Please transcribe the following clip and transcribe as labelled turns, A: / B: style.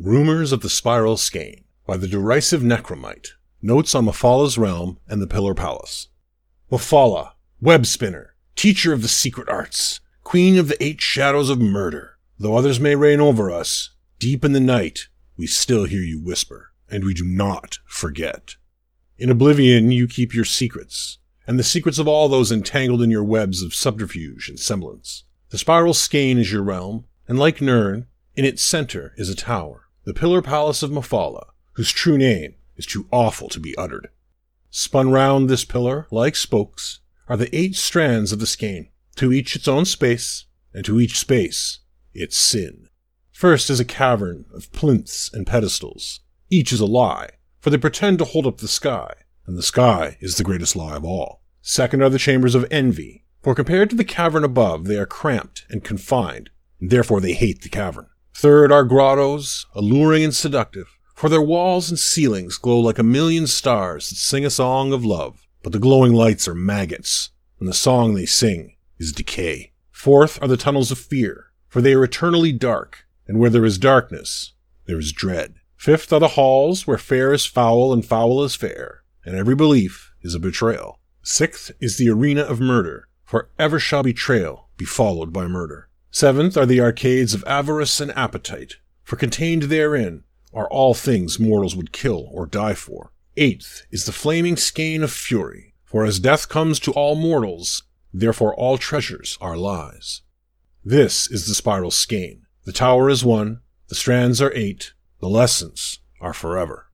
A: Rumors of the Spiral Skein by the derisive Necromite. Notes on Mephala's realm and the Pillar Palace. Mephala, web spinner, teacher of the secret arts, queen of the eight shadows of murder. Though others may reign over us, deep in the night, we still hear you whisper, and we do not forget. In oblivion, you keep your secrets, and the secrets of all those entangled in your webs of subterfuge and semblance. The Spiral Skein is your realm, and like Nirn, in its center is a tower the Pillar Palace of Mephala, whose true name is too awful to be uttered. Spun round this pillar, like spokes, are the eight strands of the skein, to each its own space, and to each space its sin. First is a cavern of plinths and pedestals. Each is a lie, for they pretend to hold up the sky, and the sky is the greatest lie of all. Second are the chambers of envy, for compared to the cavern above, they are cramped and confined, and therefore they hate the cavern. Third are grottos, alluring and seductive, for their walls and ceilings glow like a million stars that sing a song of love. But the glowing lights are maggots, and the song they sing is decay. Fourth are the tunnels of fear, for they are eternally dark, and where there is darkness, there is dread. Fifth are the halls where fair is foul and foul is fair, and every belief is a betrayal. Sixth is the arena of murder, for ever shall betrayal be followed by murder. Seventh are the arcades of avarice and appetite, for contained therein are all things mortals would kill or die for. Eighth is the flaming skein of fury, for as death comes to all mortals, therefore all treasures are lies. This is the spiral skein. The tower is one, the strands are eight, the lessons are forever.